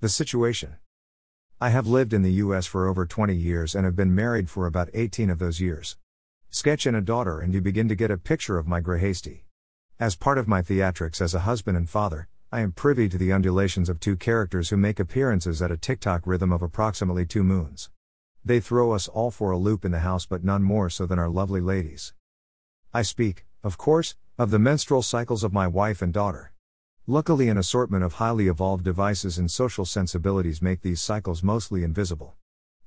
The situation. I have lived in the US for over 20 years and have been married for about 18 of those years. Sketch in a daughter, and you begin to get a picture of my Greyhasty. As part of my theatrics as a husband and father, I am privy to the undulations of two characters who make appearances at a tick-tock rhythm of approximately two moons. They throw us all for a loop in the house, but none more so than our lovely ladies. I speak, of course, of the menstrual cycles of my wife and daughter. Luckily, an assortment of highly evolved devices and social sensibilities make these cycles mostly invisible.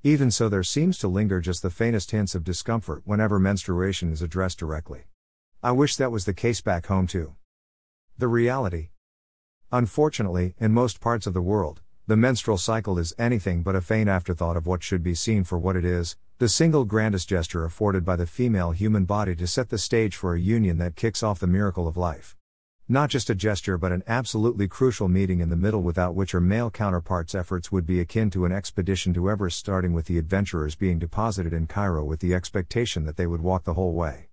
Even so, there seems to linger just the faintest hints of discomfort whenever menstruation is addressed directly. I wish that was the case back home too. The reality. Unfortunately, in most parts of the world, the menstrual cycle is anything but a faint afterthought of what should be seen for what it is the single grandest gesture afforded by the female human body to set the stage for a union that kicks off the miracle of life. Not just a gesture, but an absolutely crucial meeting in the middle without which her male counterparts' efforts would be akin to an expedition to Everest, starting with the adventurers being deposited in Cairo with the expectation that they would walk the whole way.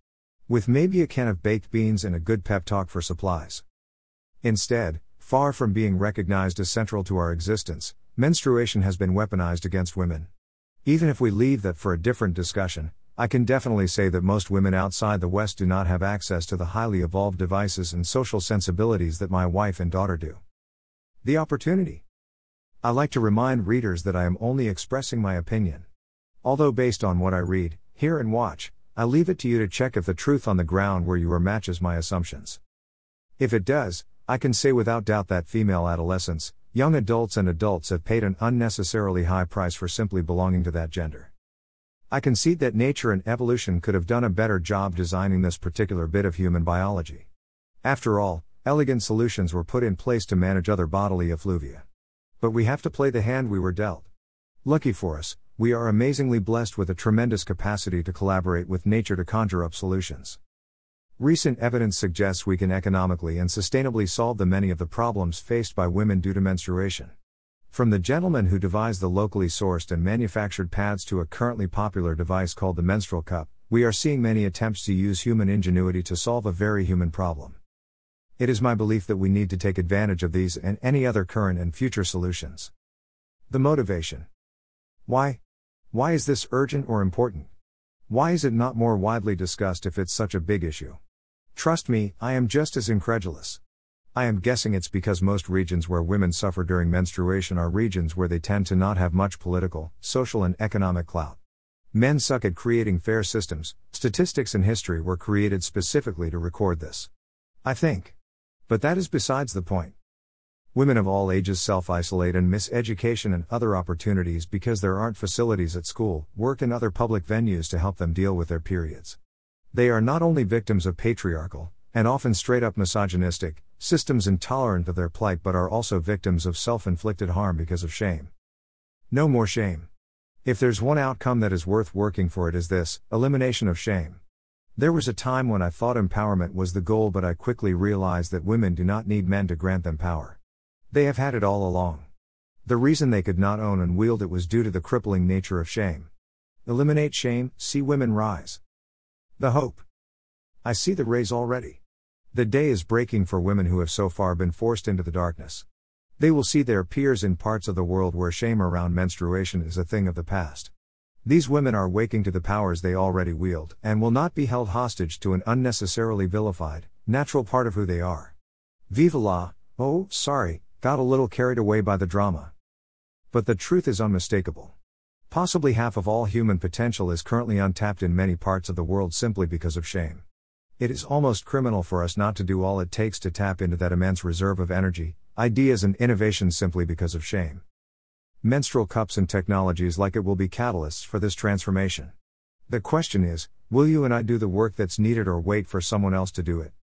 With maybe a can of baked beans and a good pep talk for supplies. Instead, far from being recognized as central to our existence, menstruation has been weaponized against women. Even if we leave that for a different discussion, I can definitely say that most women outside the West do not have access to the highly evolved devices and social sensibilities that my wife and daughter do. The opportunity. I like to remind readers that I am only expressing my opinion. Although based on what I read, hear, and watch, I leave it to you to check if the truth on the ground where you are matches my assumptions. If it does, I can say without doubt that female adolescents, Young adults and adults have paid an unnecessarily high price for simply belonging to that gender. I concede that nature and evolution could have done a better job designing this particular bit of human biology. After all, elegant solutions were put in place to manage other bodily effluvia. But we have to play the hand we were dealt. Lucky for us, we are amazingly blessed with a tremendous capacity to collaborate with nature to conjure up solutions. Recent evidence suggests we can economically and sustainably solve the many of the problems faced by women due to menstruation. From the gentleman who devised the locally sourced and manufactured pads to a currently popular device called the menstrual cup, we are seeing many attempts to use human ingenuity to solve a very human problem. It is my belief that we need to take advantage of these and any other current and future solutions. The motivation. Why? Why is this urgent or important? Why is it not more widely discussed if it's such a big issue? Trust me, I am just as incredulous. I am guessing it's because most regions where women suffer during menstruation are regions where they tend to not have much political, social, and economic clout. Men suck at creating fair systems, statistics and history were created specifically to record this. I think. But that is besides the point. Women of all ages self isolate and miss education and other opportunities because there aren't facilities at school, work, and other public venues to help them deal with their periods. They are not only victims of patriarchal, and often straight up misogynistic, systems intolerant of their plight but are also victims of self inflicted harm because of shame. No more shame. If there's one outcome that is worth working for, it is this elimination of shame. There was a time when I thought empowerment was the goal, but I quickly realized that women do not need men to grant them power. They have had it all along. The reason they could not own and wield it was due to the crippling nature of shame. Eliminate shame, see women rise. The hope. I see the rays already. The day is breaking for women who have so far been forced into the darkness. They will see their peers in parts of the world where shame around menstruation is a thing of the past. These women are waking to the powers they already wield, and will not be held hostage to an unnecessarily vilified, natural part of who they are. Viva la, oh, sorry, got a little carried away by the drama. But the truth is unmistakable. Possibly half of all human potential is currently untapped in many parts of the world simply because of shame. It is almost criminal for us not to do all it takes to tap into that immense reserve of energy, ideas, and innovation simply because of shame. Menstrual cups and technologies like it will be catalysts for this transformation. The question is will you and I do the work that's needed or wait for someone else to do it?